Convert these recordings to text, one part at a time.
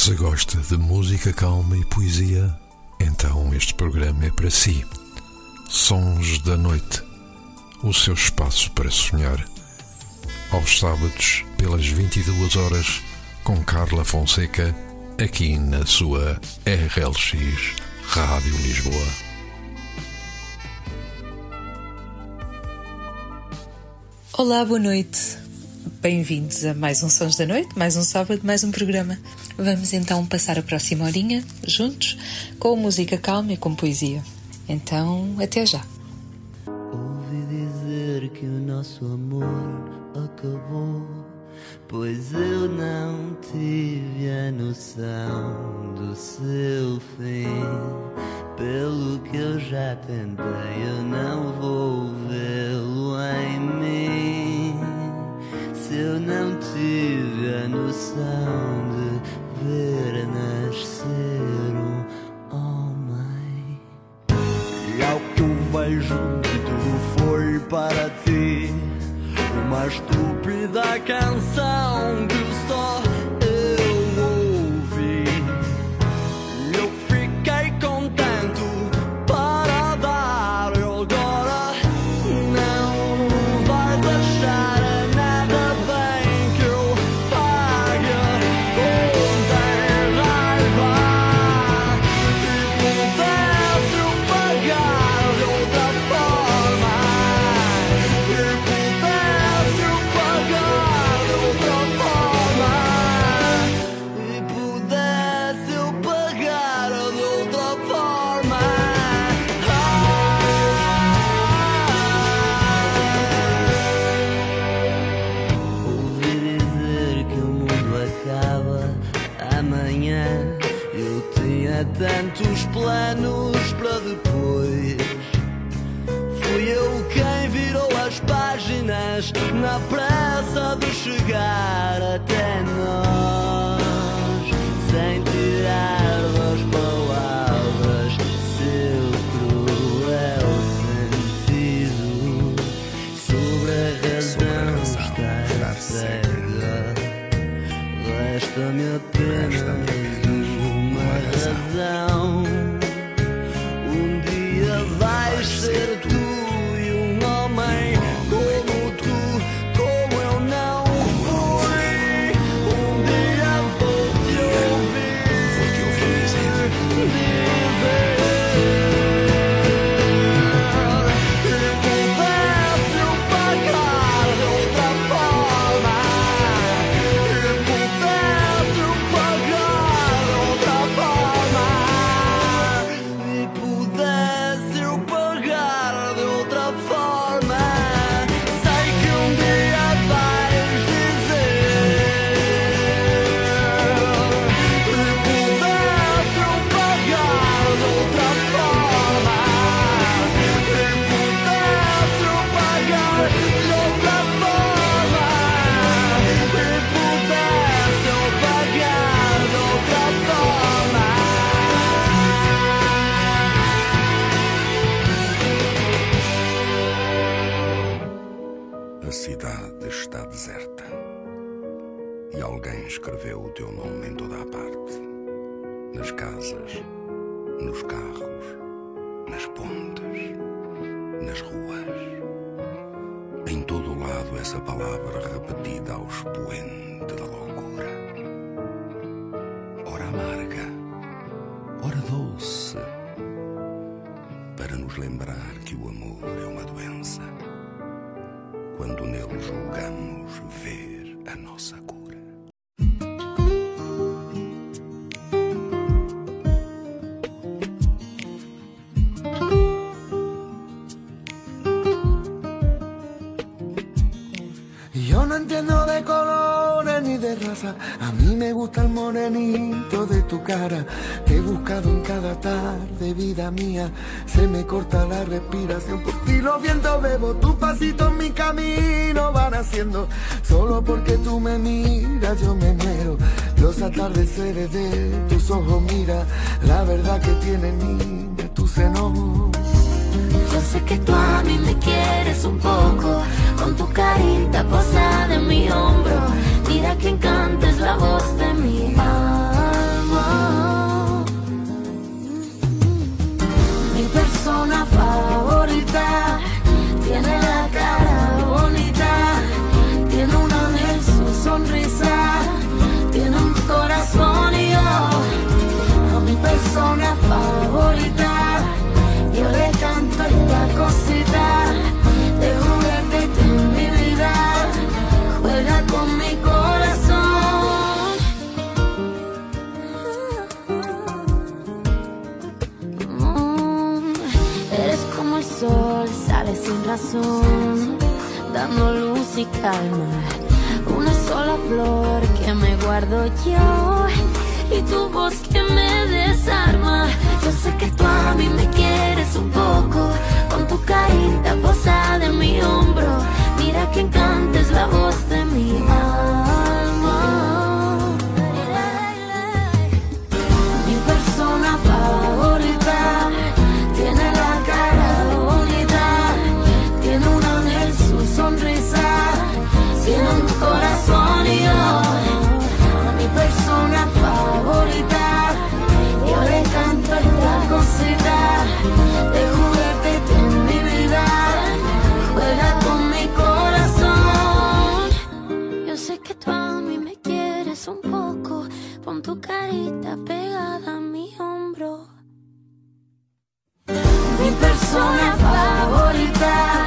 Se gosta de música calma e poesia, então este programa é para si. Sons da Noite o seu espaço para sonhar. Aos sábados, pelas 22 horas, com Carla Fonseca, aqui na sua RLX Rádio Lisboa. Olá, boa noite. Bem-vindos a mais um Sons da Noite, mais um sábado, mais um programa. Vamos então passar a próxima horinha juntos com música calma e com poesia. Então, até já. Ouvi dizer que o nosso amor acabou, pois eu não tive a noção do seu fim. Pelo que eu já tentei, eu não vou vê-lo em mim. Se eu não tive a noção para ti. Uma estúpida canção na pressa de chegar até nós. Sem tirar das palavras seu cruel sentido sobre a razão estar cega. Resta-me apenas uma razão. No entiendo de colores ni de raza. A mí me gusta el morenito de tu cara. Te he buscado en cada tarde, vida mía. Se me corta la respiración. Por ti los vientos bebo. Tus pasitos mi camino van haciendo. Solo porque tú me miras, yo me muero. Los atardeceres de tus ojos, mira. La verdad que tiene niña tu seno sé que tú a mí me quieres un poco. Con tu carita posada en mi hombro, mira que encantes la voz de mi alma. Mi persona favorita tiene la cara bonita, tiene un ángel su sonrisa, tiene un corazón y yo, mi persona favorita cosita de juguete en mi vida. Juega con mi corazón. Mm, eres como el sol, sale sin razón, dando luz y calma. Una sola flor que me guardo yo y tu voz que me desarma. Yo sé que tú a mí me quieres un poco tu carita posada en mi hombro. Mira que encantes la voz de mi alma. fly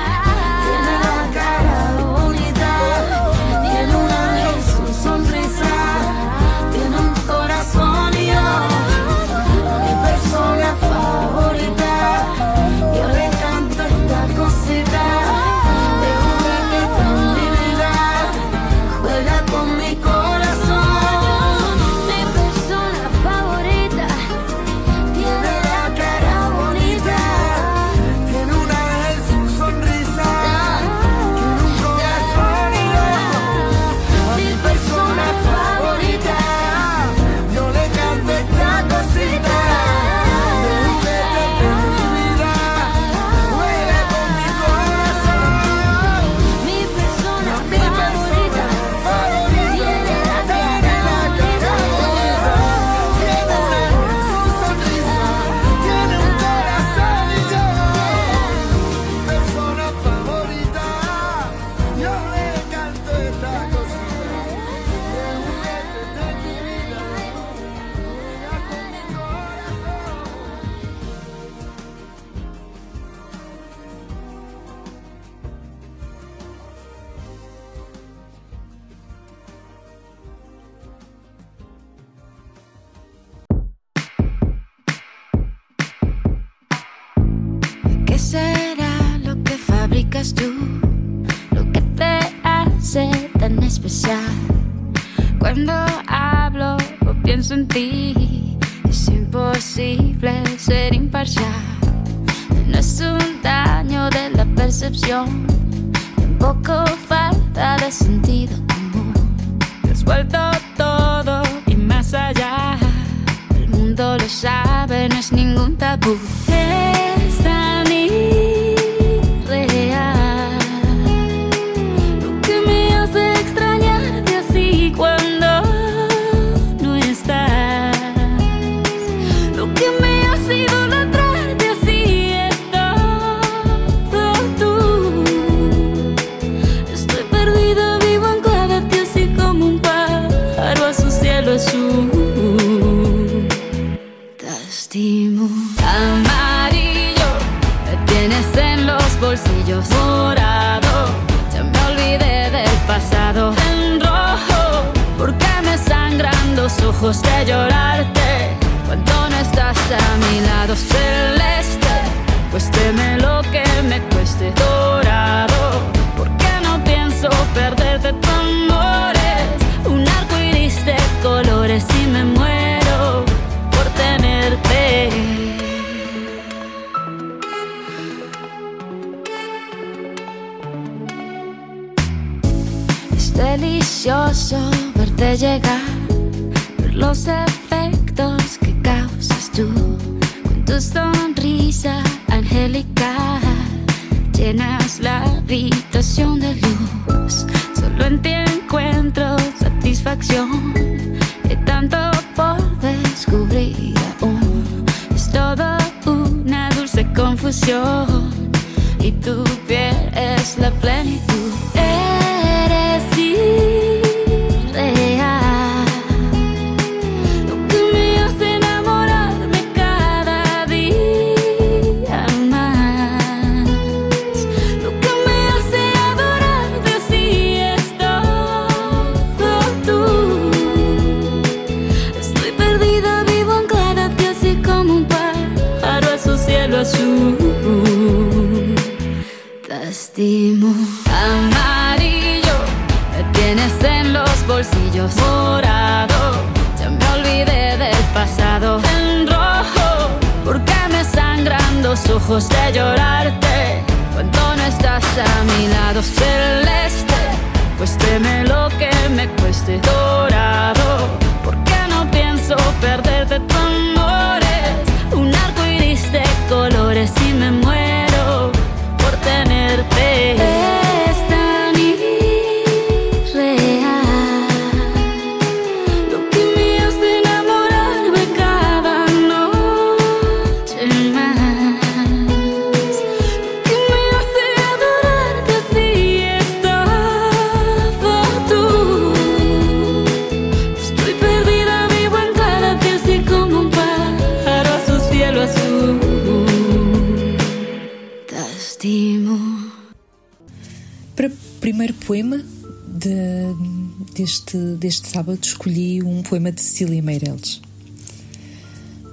deste, deste sábado, escolhi um poema de Cecília Meireles.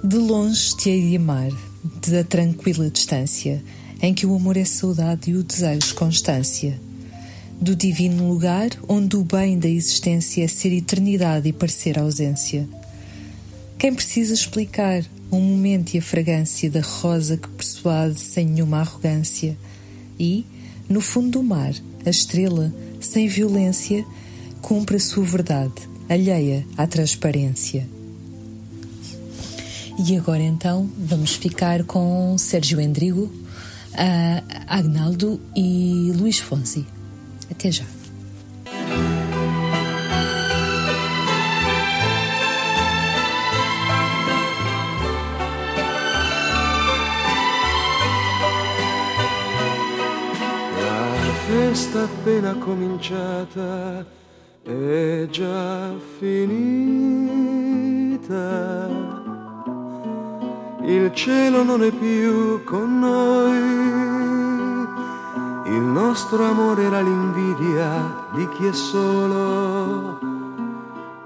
De longe te hei de amar, da tranquila distância, em que o amor é saudade e o desejo constância. Do divino lugar onde o bem da existência é ser eternidade e parecer ausência. Quem precisa explicar um momento e a fragrância da rosa que persuade sem nenhuma arrogância? E, no fundo do mar, a estrela, sem violência, cumpre a sua verdade, alheia à transparência. E agora então vamos ficar com Sérgio Endrigo, Agnaldo e Luís Fonsi. Até já. La festa appena cominciata è già finita. Il cielo non è più con noi. Il nostro amore era l'invidia di chi è solo.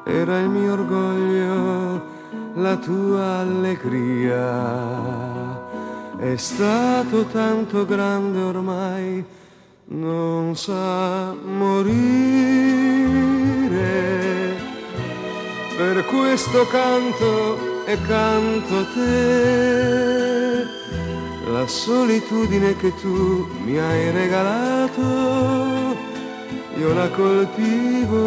Era il mio orgoglio, la tua allegria. È stato tanto grande ormai, non sa morire. Per questo canto e canto te, la solitudine che tu mi hai regalato, io la coltivo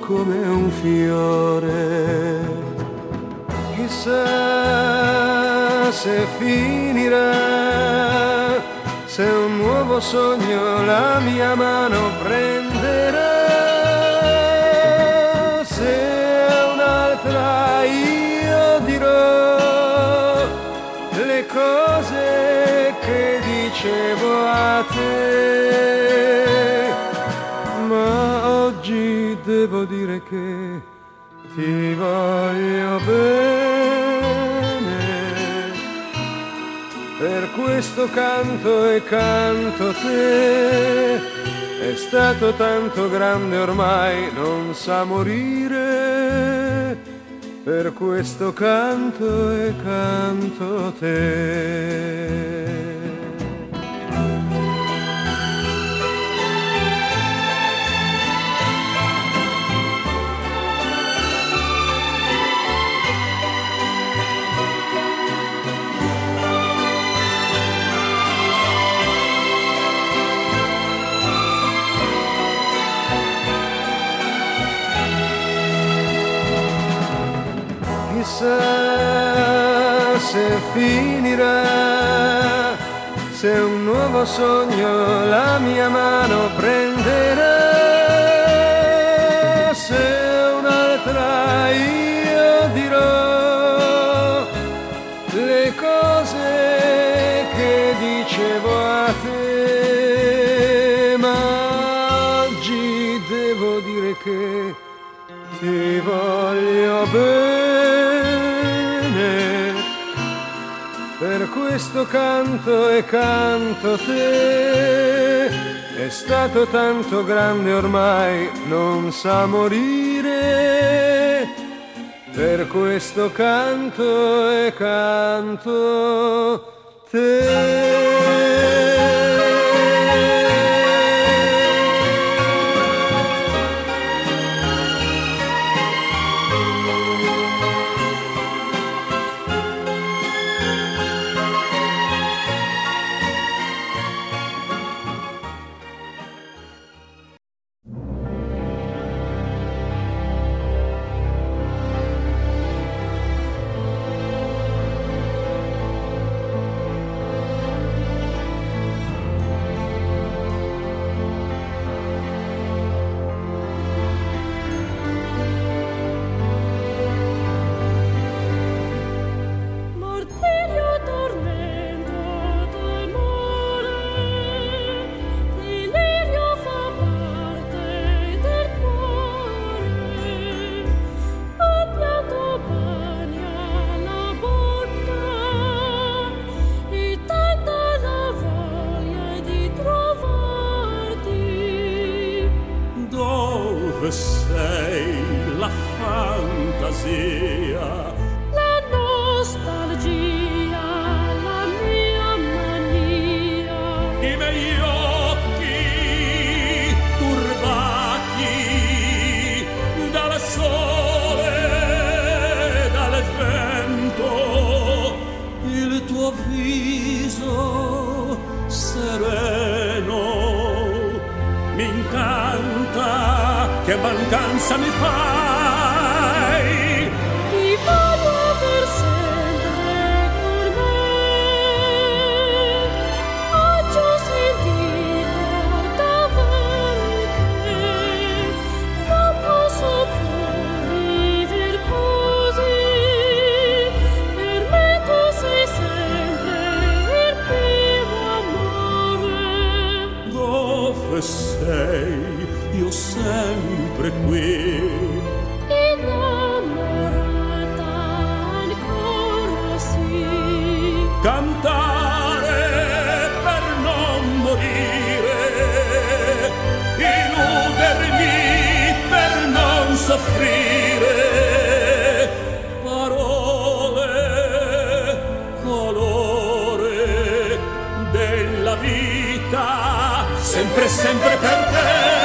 come un fiore. Chissà se finirà, se un nuovo sogno la mia mano prenderà, se un'altra io dirò le cose che dicevo a te, ma oggi devo dire che ti voglio bene, questo canto e canto te, è stato tanto grande ormai, non sa morire, per questo canto e canto te. Chissà se finirà, se un nuovo sogno la mia mano prenderà, se un'altra io dirò le cose che dicevo a te, ma oggi devo dire che questo canto e canto te, è stato tanto grande ormai, non sa morire, per questo canto e canto te. cantare per non morire, illudermi per non soffrire. Parole, colore della vita, sempre, sempre per te.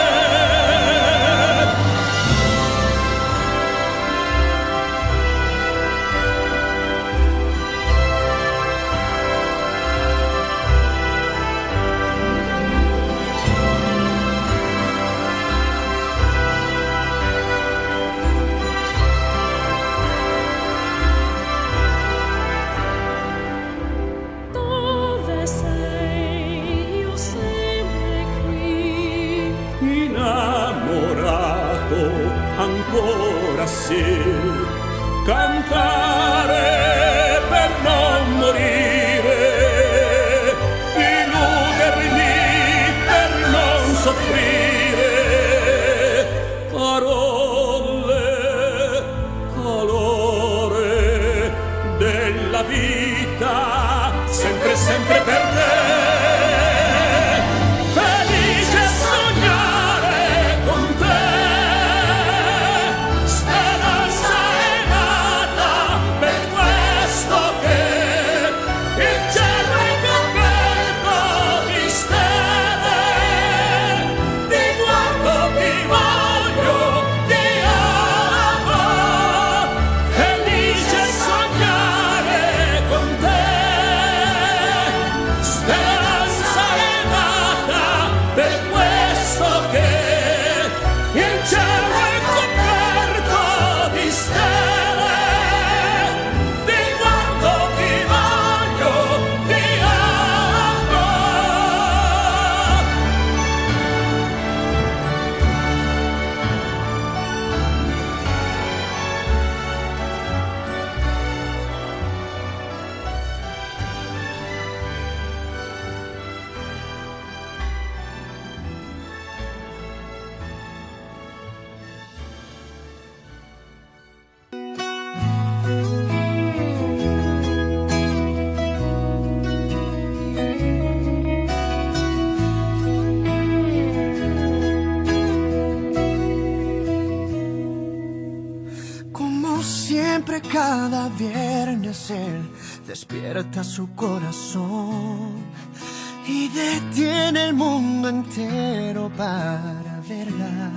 Cada viernes él despierta su corazón y detiene el mundo entero para verla.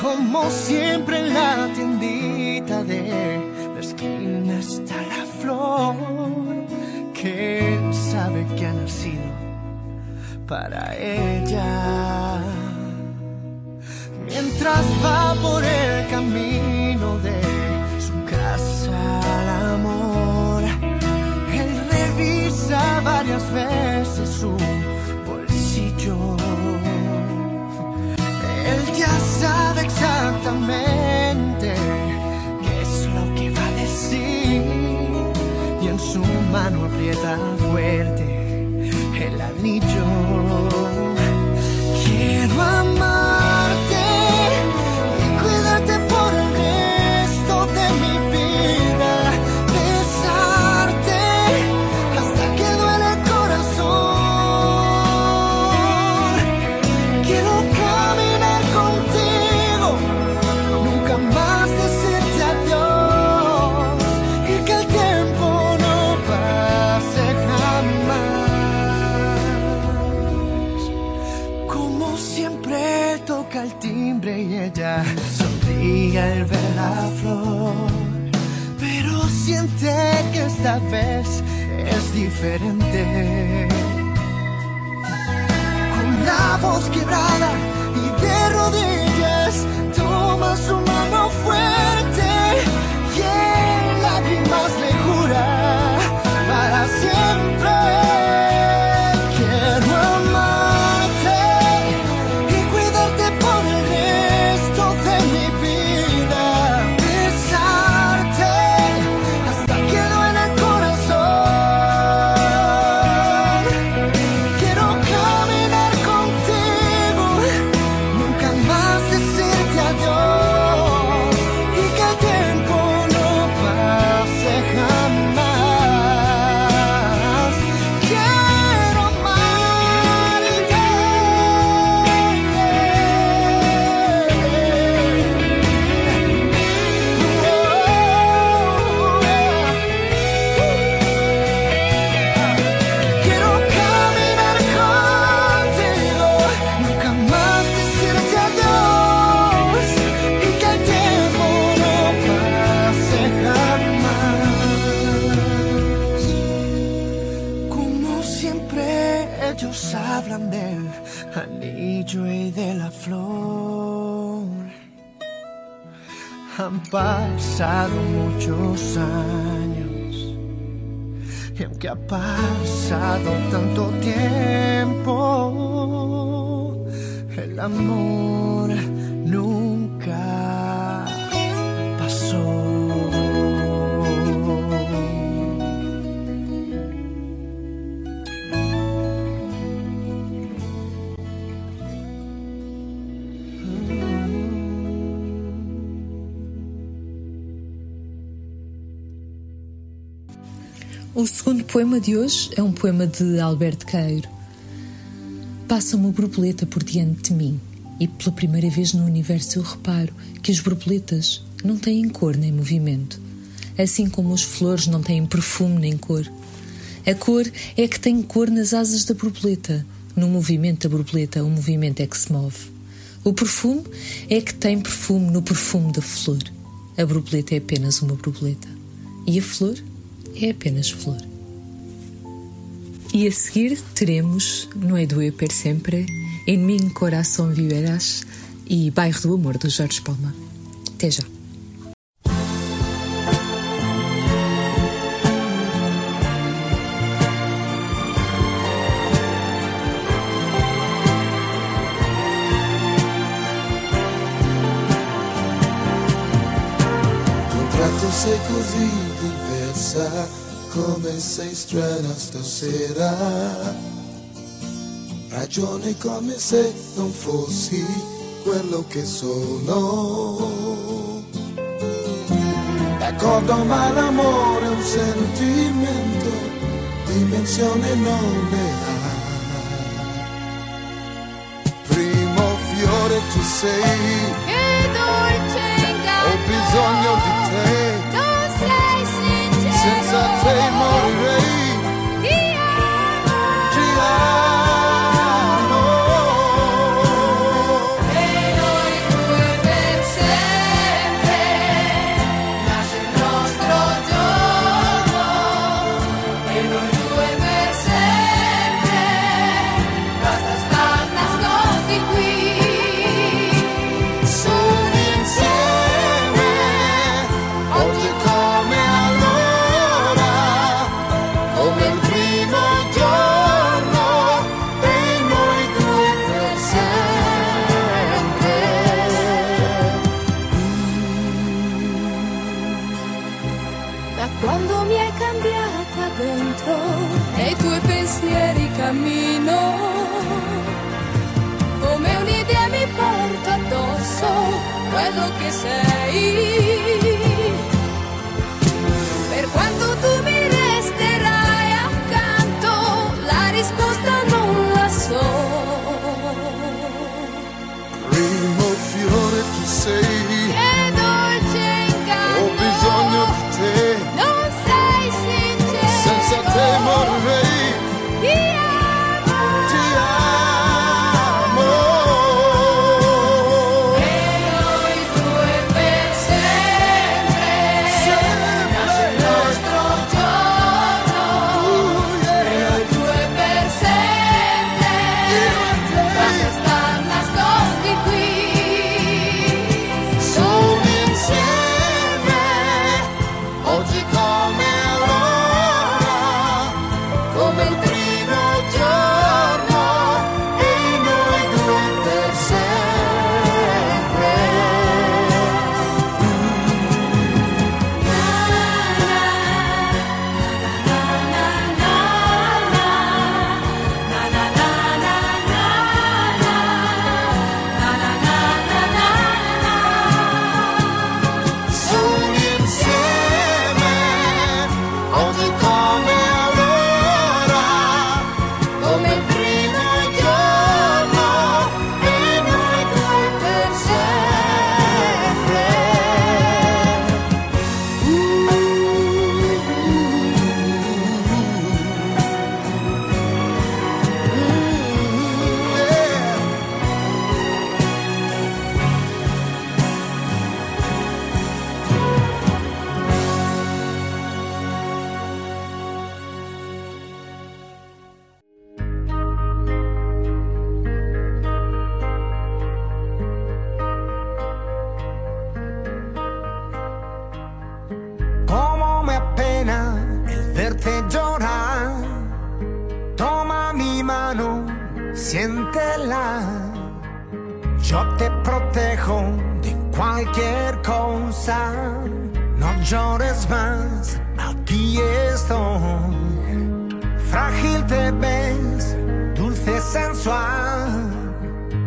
Como siempre en la tiendita de la esquina está la flor que él sabe que ha nacido para ella. Mientras va por el varias veces su bolsillo. Él ya sabe exactamente qué es lo que va a decir y en su mano aprieta fuerte el anillo. Quiero amarte ella sonríe al ver la flor. Pero siente que esta vez es diferente. Con la voz quebrada y de rodillas, muchos años. Y aunque ha pasado tanto tiempo, el amor poema de hoje é um poema de Alberto Queiro. Passa uma borboleta por diante de mim e pela primeira vez no universo eu reparo que as borboletas não têm cor nem movimento, assim como as flores não têm perfume nem cor. A cor é que tem cor nas asas da borboleta. No movimento da borboleta, o movimento é que se move. O perfume é que tem perfume no perfume da flor. A borboleta é apenas uma borboleta. E a flor é apenas flor. E a seguir teremos No é doer per sempre, En min coração viverás e Bairro do Amor, do Jorge Palma. Até já. Come sei strana stasera. Ragioni come se non fossi quello che sono. D'accordo, ma l'amore è un sentimento, dimensione non ne ha. Primo fiore tu sei, ho bisogno di te, senza te say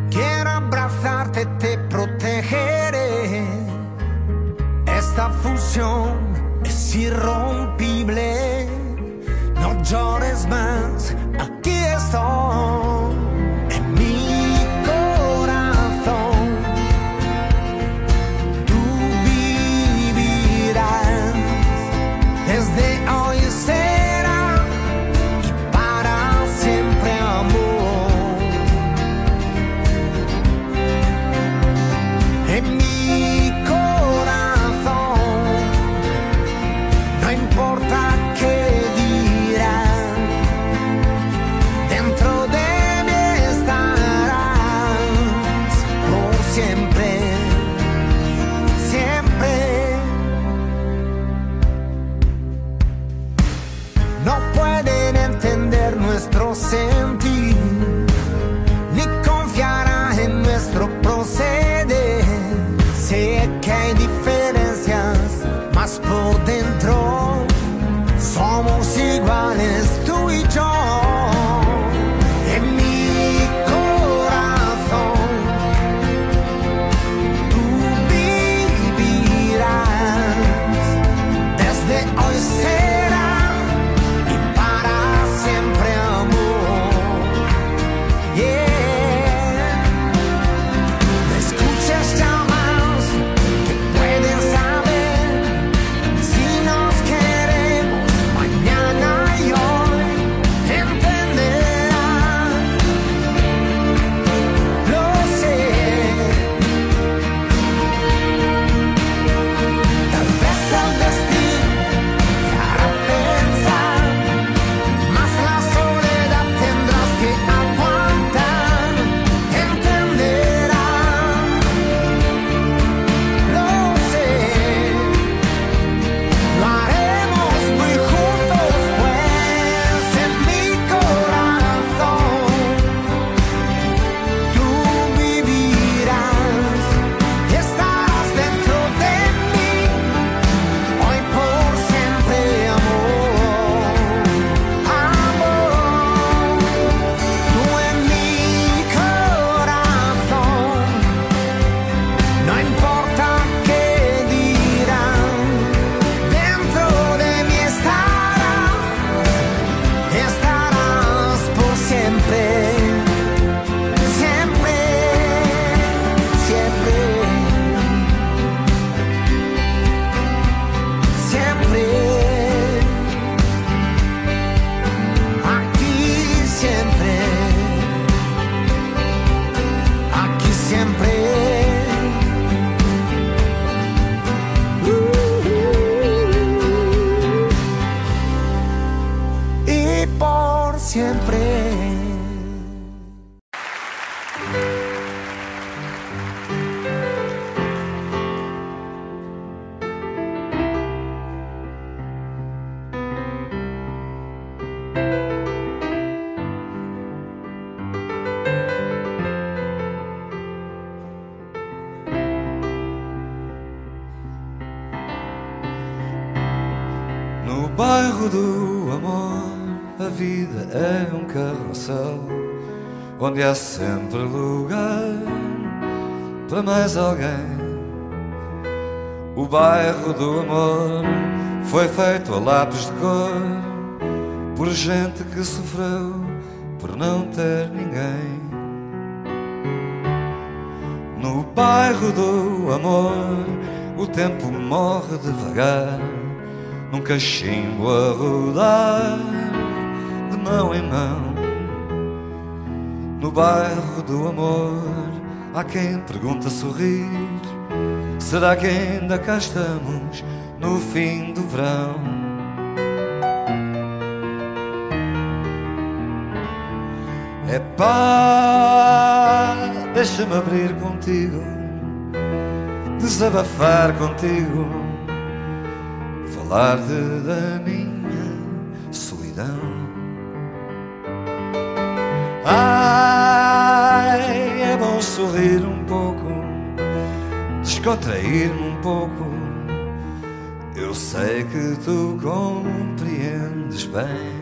Quiero abrazarte, te protegeré. Esta fusión es irrompible. No llores más, aquí estoy. Onde há sempre lugar para mais alguém. O bairro do amor foi feito a lápis de cor por gente que sofreu por não ter ninguém. No bairro do amor, o tempo morre devagar num cachimbo a rodar de mão em mão. No bairro do amor há quem pergunta sorrir: será que ainda cá estamos no fim do verão? É pá, deixa-me abrir contigo, desabafar contigo falar de, da sorrir um pouco, descontrair-me um pouco. Eu sei que tu compreendes bem.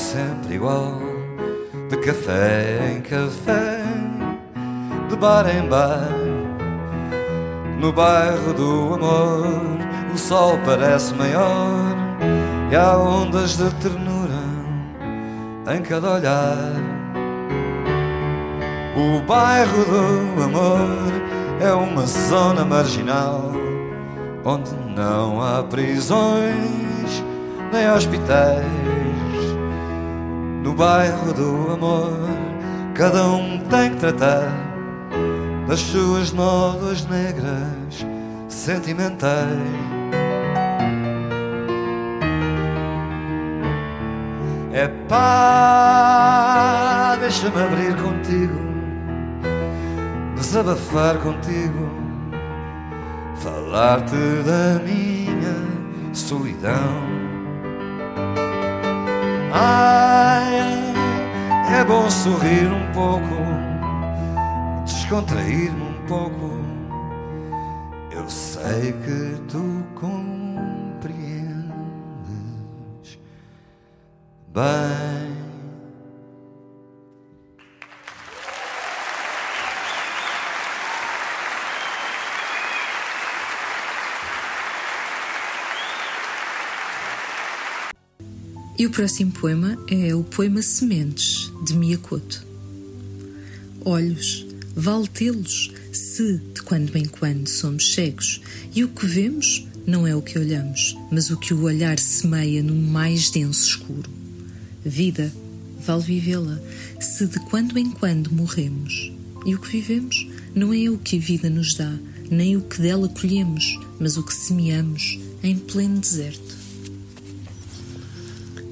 Sempre igual. De café em café, de bar em bar. No bairro do amor, o sol parece maior e há ondas de ternura em cada olhar. O bairro do amor é uma zona marginal onde não há prisões nem hospitais. Bairro do amor, cada um tem que tratar das suas nódoas negras sentimentais. É pá, deixa-me abrir contigo, desabafar contigo falar-te da minha solidão. Ai, é bom sorrir um pouco, descontrair-me um pouco. Eu sei que tu compreendes bem. E o próximo poema é o poema Sementes, de Miyakoto. Olhos, vale tê-los, se de quando em quando somos cegos, e o que vemos não é o que olhamos, mas o que o olhar semeia no mais denso escuro. Vida, vale vivê-la, se de quando em quando morremos, e o que vivemos não é o que a vida nos dá, nem o que dela colhemos, mas o que semeamos em pleno deserto.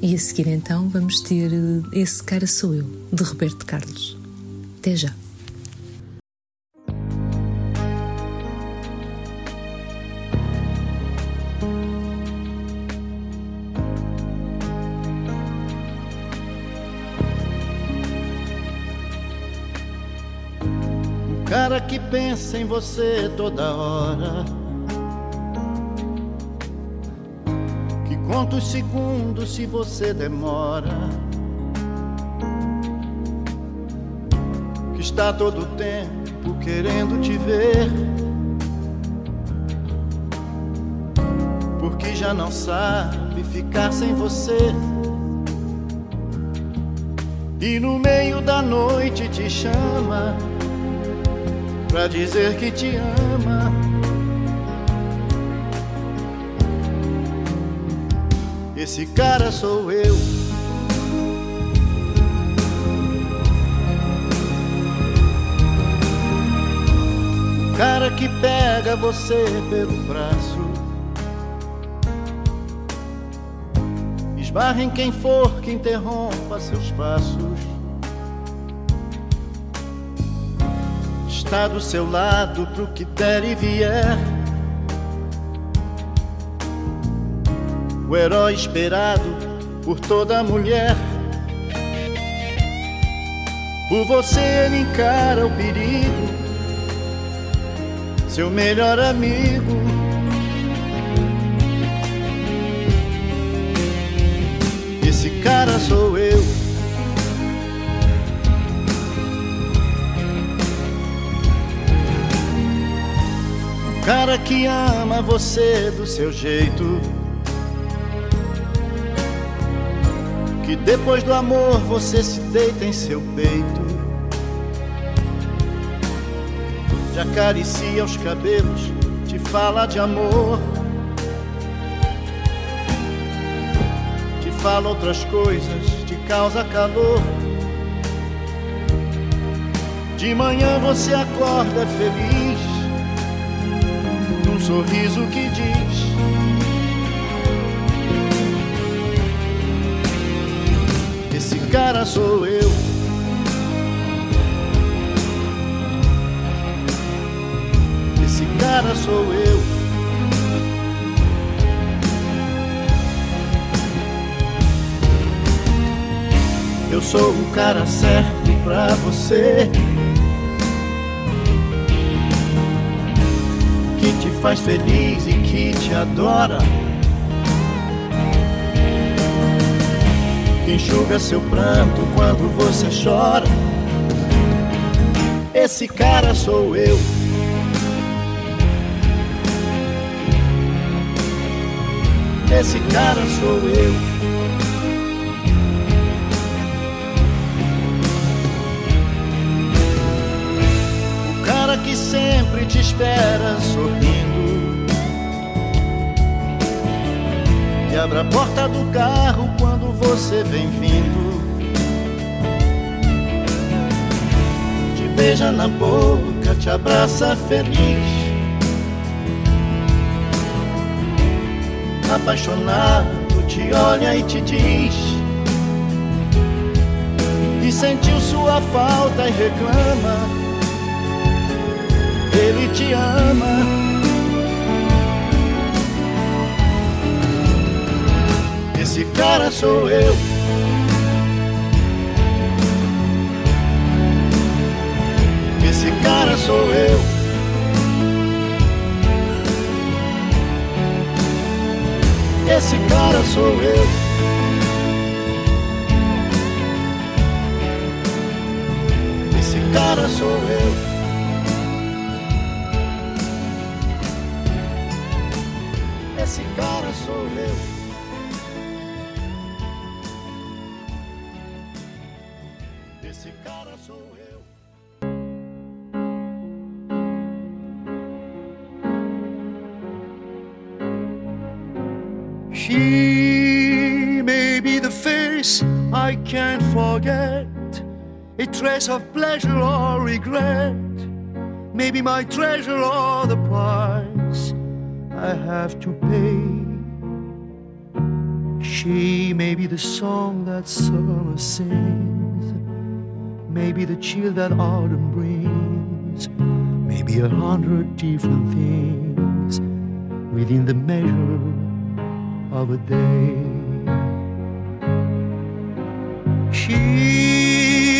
E a seguir então vamos ter eh, Esse Cara Sou Eu, de Roberto Carlos. Até já. O cara que pensa em você toda hora. Que conta os segundos se você demora. Que está todo tempo querendo te ver. Porque já não sabe ficar sem você. E no meio da noite te chama pra dizer que te ama. Esse cara sou eu. Cara que pega você pelo braço. Esbarra em quem for que interrompa seus passos. está do seu lado pro que der e vier. O herói esperado por toda mulher. Por você ele encara o perigo, seu melhor amigo. Esse cara sou eu. cara que ama você do seu jeito. Que depois do amor você se deita em seu peito. Te acaricia os cabelos, te fala de amor. Te fala outras coisas, te causa calor. De manhã você acorda feliz um sorriso que diz cara sou eu. Esse cara sou eu. Eu sou o cara certo pra você. Que te faz feliz e que te adora. Que enxuga seu pranto quando você chora. Esse cara sou eu. Esse cara sou eu. O cara que sempre te espera sorrindo. Abre a porta do carro quando você vem vindo. Te beija na boca, te abraça feliz. apaixonado te olha e te diz que sentiu sua falta e reclama. Ele te ama. Esse cara sou eu. Esse cara sou eu. Esse cara sou eu. Esse cara sou eu. Esse cara sou eu. Trace of pleasure or regret, maybe my treasure or the price I have to pay. She may be the song that summer sings, maybe the chill that autumn brings, maybe a hundred different things within the measure of a day. She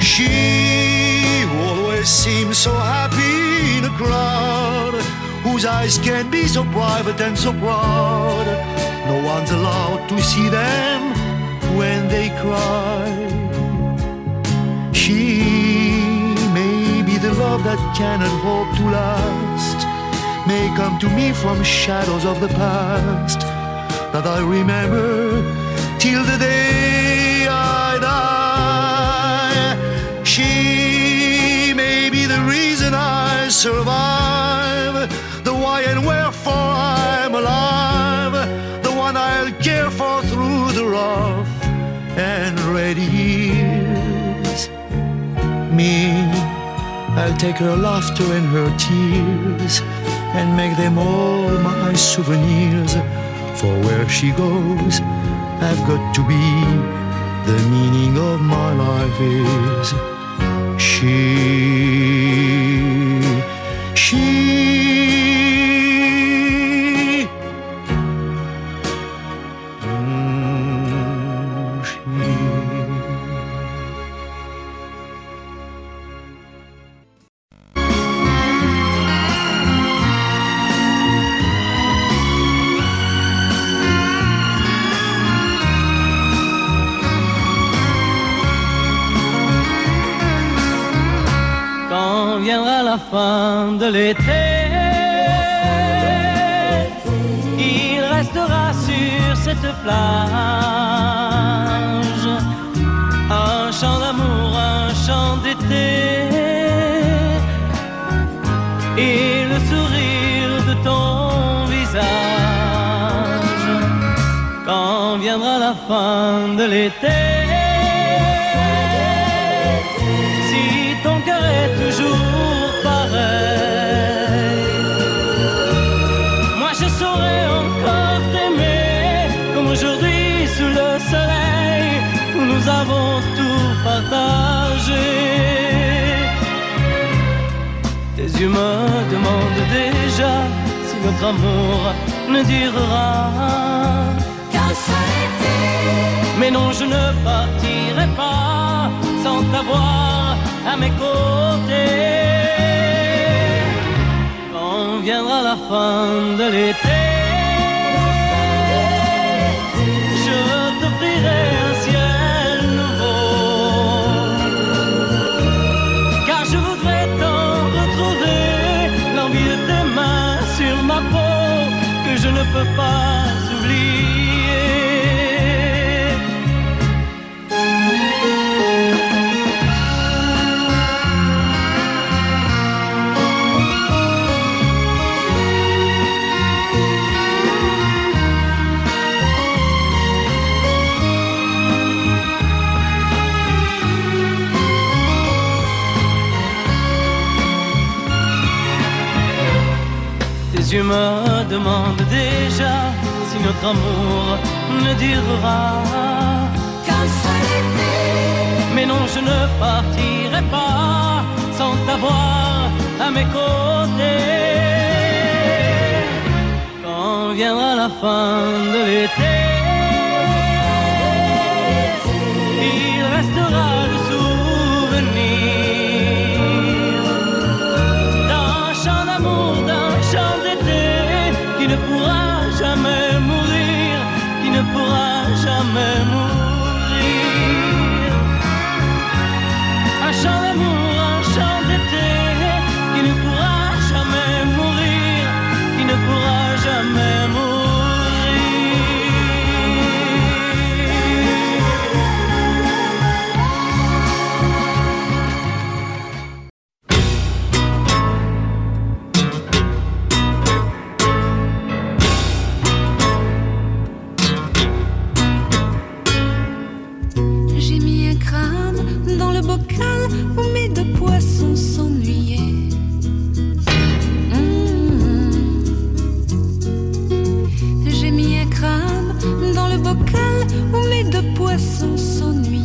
She always seems so happy in a crowd whose eyes can be so private and so proud. No one's allowed to see them when they cry. She may be the love that cannot hope to last, may come to me from shadows of the past that I remember till the day She may be the reason I survive, the why and wherefore I'm alive, the one I'll care for through the rough and ready years. Me, I'll take her laughter and her tears and make them all my souvenirs. For where she goes, I've got to be. The meaning of my life is. She. l'été. Il restera sur cette plage un chant d'amour, un chant d'été et le sourire de ton visage quand viendra la fin de l'été. Tu me demandes déjà si notre amour ne durera qu'un seul été. Mais non, je ne partirai pas sans t'avoir à mes côtés. Quand viendra la fin de l'été. peux pas oublier. Tes humeurs demande déjà si notre amour ne durera qu'un seul été. Mais non, je ne partirai pas sans t'avoir à mes côtés. Quand viendra la fin de l'été, il restera le souvenir ne pourra jamais mourir, qui ne pourra jamais mourir. de poisson s'ennuie.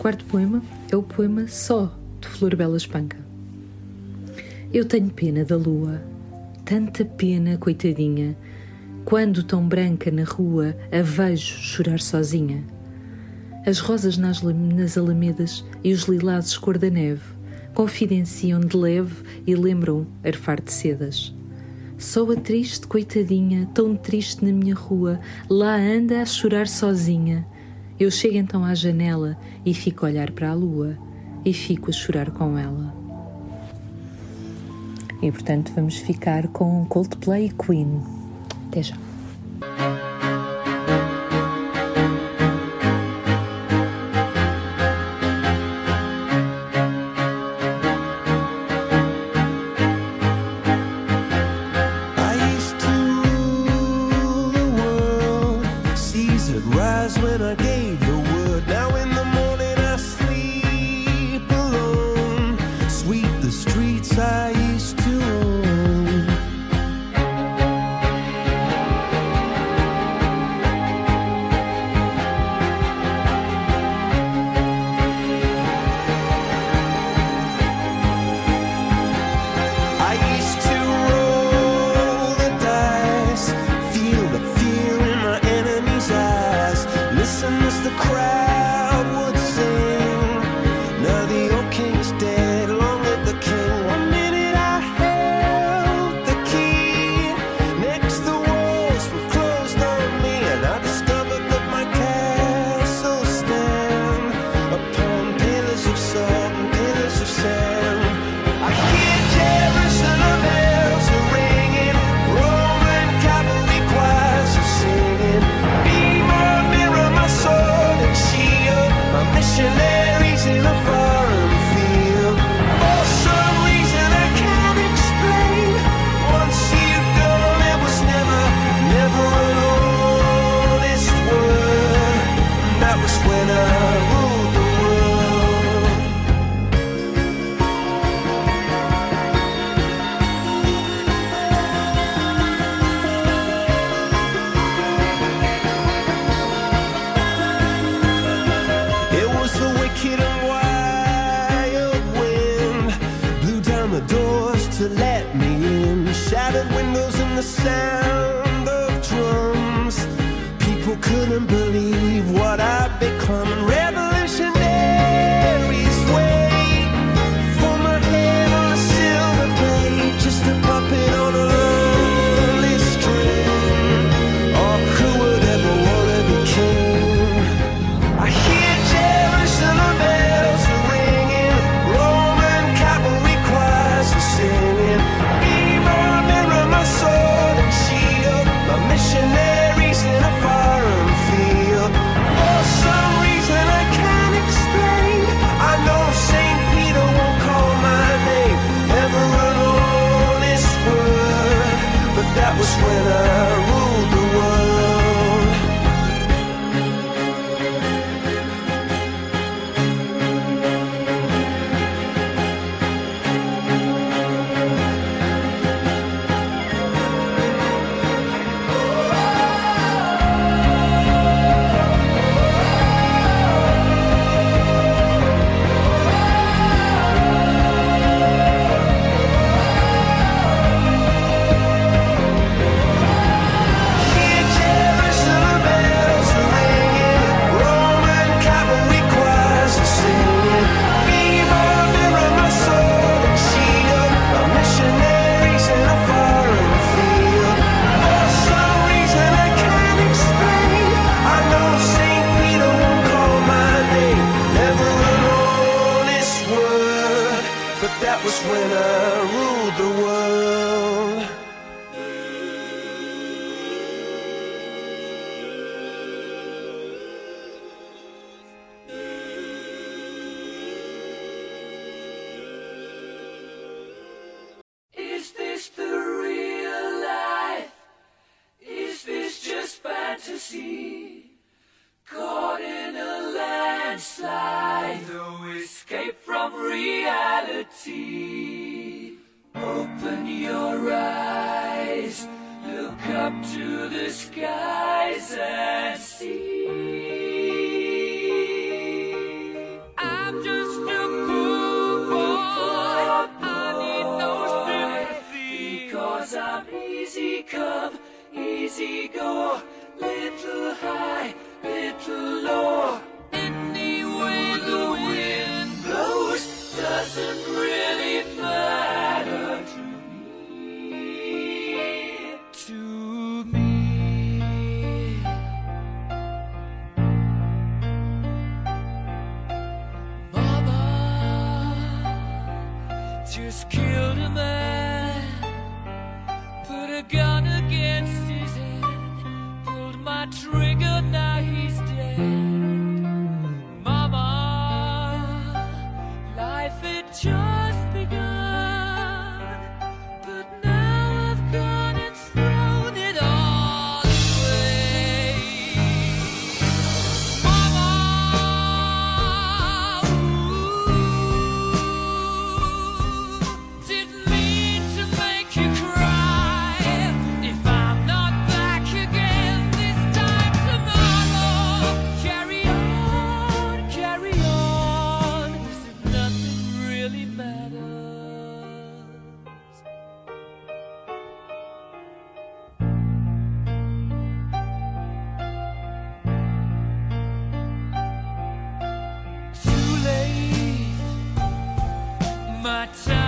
quarto poema é o poema Só, de Flor Bela Espanca. Eu tenho pena da lua, tanta pena, coitadinha, quando tão branca na rua a vejo chorar sozinha. As rosas nas, nas alamedas e os lilazes cor da neve confidenciam de leve e lembram arfar de sedas. Só a triste coitadinha, tão triste na minha rua, lá anda a chorar sozinha eu chego então à janela e fico a olhar para a lua e fico a chorar com ela. E portanto vamos ficar com Coldplay Queen. Até já. was when I ruled the world. touch.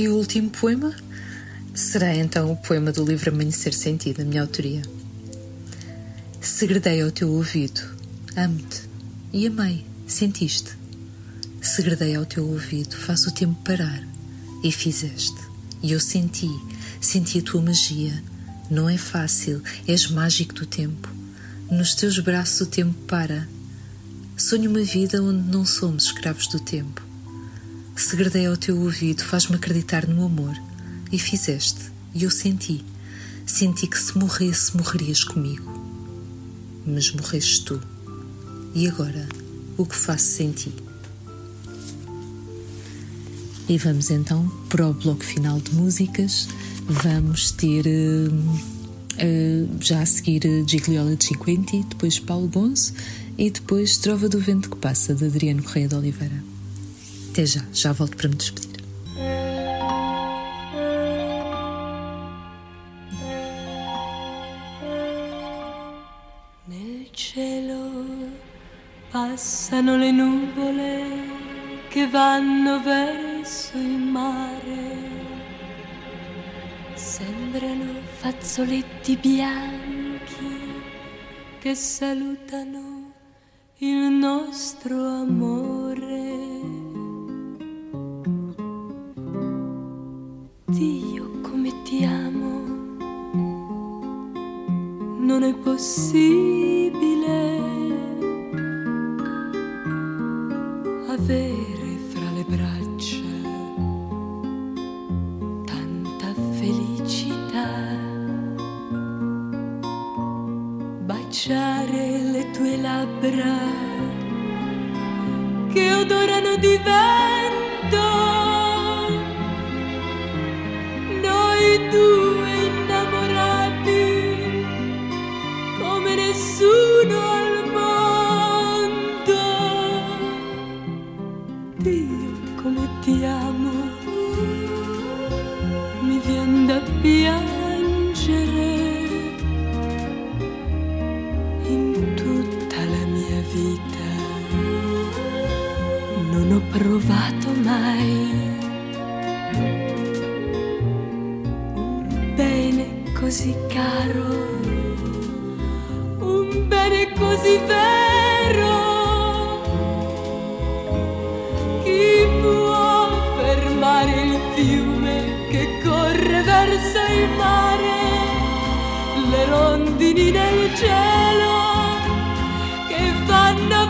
E o último poema será então o poema do livro Amanhecer Sentido, da minha autoria. Segredei ao teu ouvido, amo-te e amei, sentiste. Segredei ao teu ouvido, faz o tempo parar. E fizeste. E eu senti, senti a tua magia. Não é fácil, és mágico do tempo. Nos teus braços o tempo para. Sonho uma vida onde não somos escravos do tempo. Segredei ao teu ouvido, faz-me acreditar no amor. E fizeste. E eu senti. Senti que se morresse, morrerias comigo. Mas morreste tu. E agora, o que faço sem ti? E vamos então para o bloco final de músicas. Vamos ter uh, uh, já a seguir uh, Gigliola de Cinquenti, depois Paulo Gonço e depois Trova do Vento que Passa, de Adriano Correia de Oliveira. Até já, já volto para me despedir. Nel cielo passano le nuvole che vanno verso il mare. Sembrano fazzoletti bianchi che salutano il nostro amore. see. Le rondini nel cielo che vanno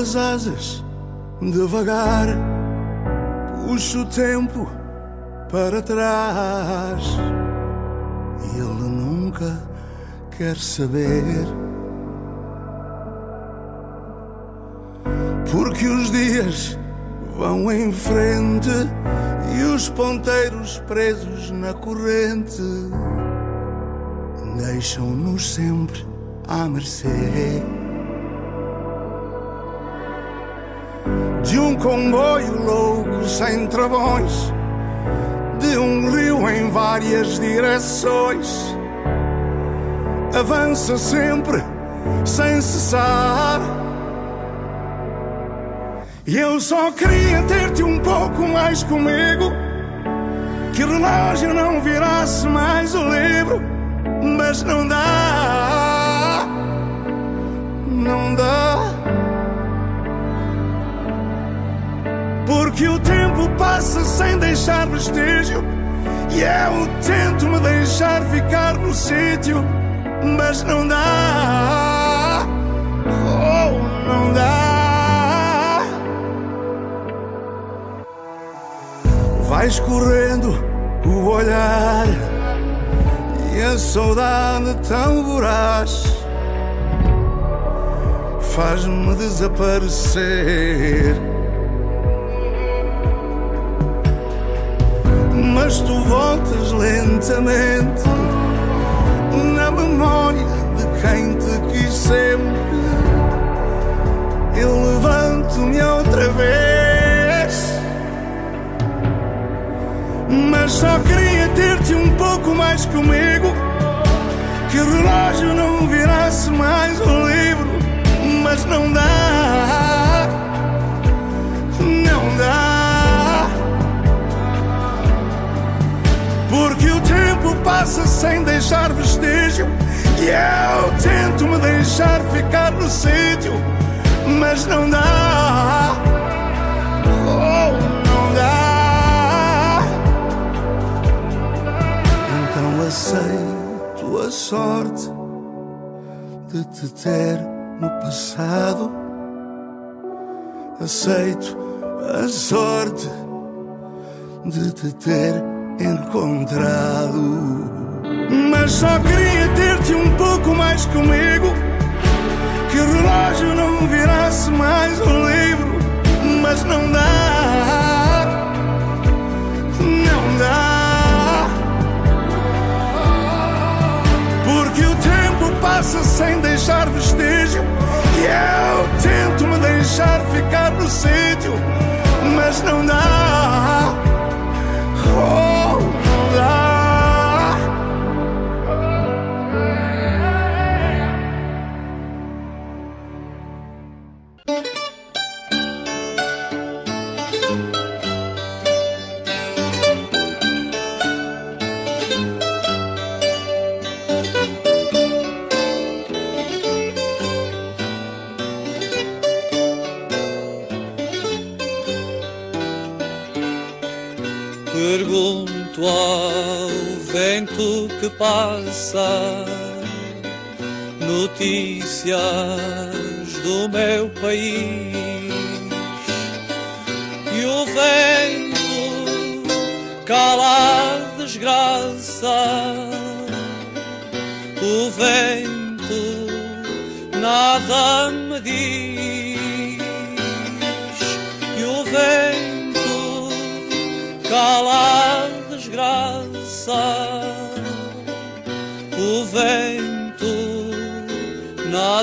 As asas devagar, puxo o tempo para trás. E ele nunca quer saber. Porque os dias vão em frente e os ponteiros presos na corrente deixam-nos sempre à mercê. comboio louco sem travões de um rio em várias direções. Avança sempre sem cessar. E eu só queria ter-te um pouco mais comigo. Que o relógio não virasse mais o livro, mas não dá, não dá. Porque o tempo passa sem deixar vestígio. E eu tento me deixar ficar no sítio, mas não dá. Oh, não dá. Vai escorrendo o olhar e a saudade tão voraz faz-me desaparecer. Mas tu voltas lentamente na memória de quem te quis sempre. Eu levanto-me outra vez. Mas só queria ter-te um pouco mais comigo. Que o relógio não virasse mais o livro. Mas não dá. Tempo passa sem deixar vestígio. E eu tento me deixar ficar no sítio. Mas não dá. Oh, não dá. Então aceito a sorte de te ter no passado. Aceito a sorte de te ter encontrado. Mas só queria ter-te um pouco mais comigo. Que o relógio não virasse mais um livro. Mas não dá. Não dá. Porque o tempo passa sem deixar vestígio. E eu tento me deixar ficar no sítio. Que passa notícias do meu país e o vento cala a desgraça. O vento nada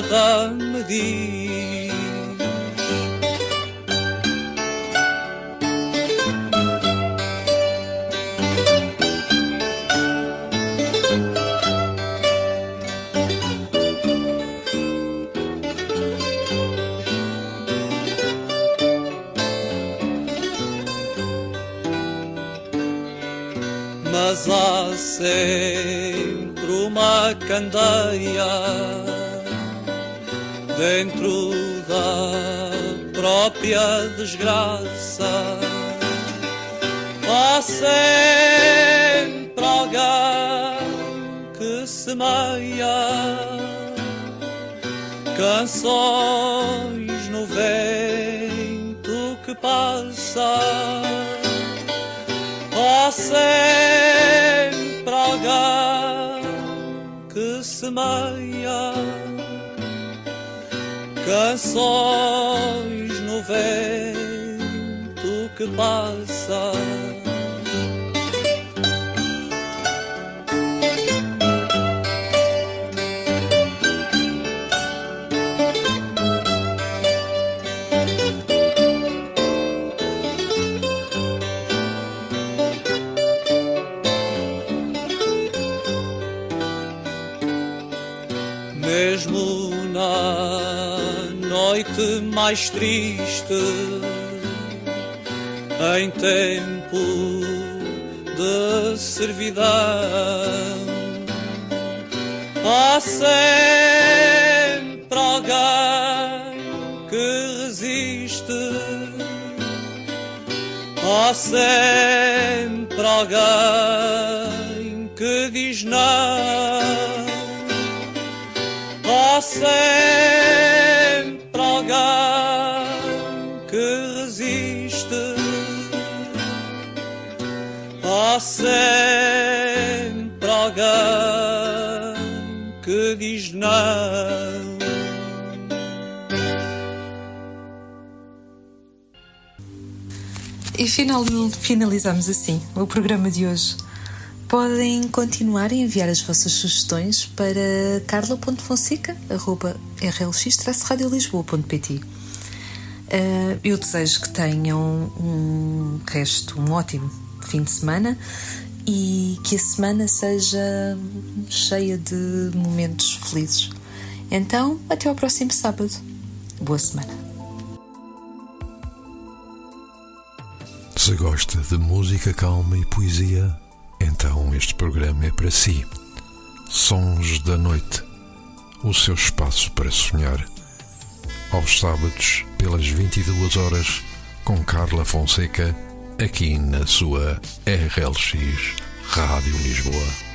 nada me diz. Mas há sempre uma candeia própria desgraça. Há sempre alguém que semeia canções no vento que passa. Há sempre alguém que semeia canções que passa. Mesmo na noite mais triste, em tempo de servidão, há sempre alguém que resiste Há sempre alguém que diz não. Há sempre não. E final, finalizamos assim o programa de hoje. Podem continuar a enviar as vossas sugestões para carla.fonseca.rlx-radiolisboa.pt uh, Eu desejo que tenham um resto, um ótimo fim de semana e que a semana seja cheia de momentos felizes. Então, até ao próximo sábado. Boa semana. Se gosta de música calma e poesia, então este programa é para si. Sons da Noite o seu espaço para sonhar. Aos sábados, pelas 22 horas, com Carla Fonseca, aqui na sua RLX Rádio Lisboa.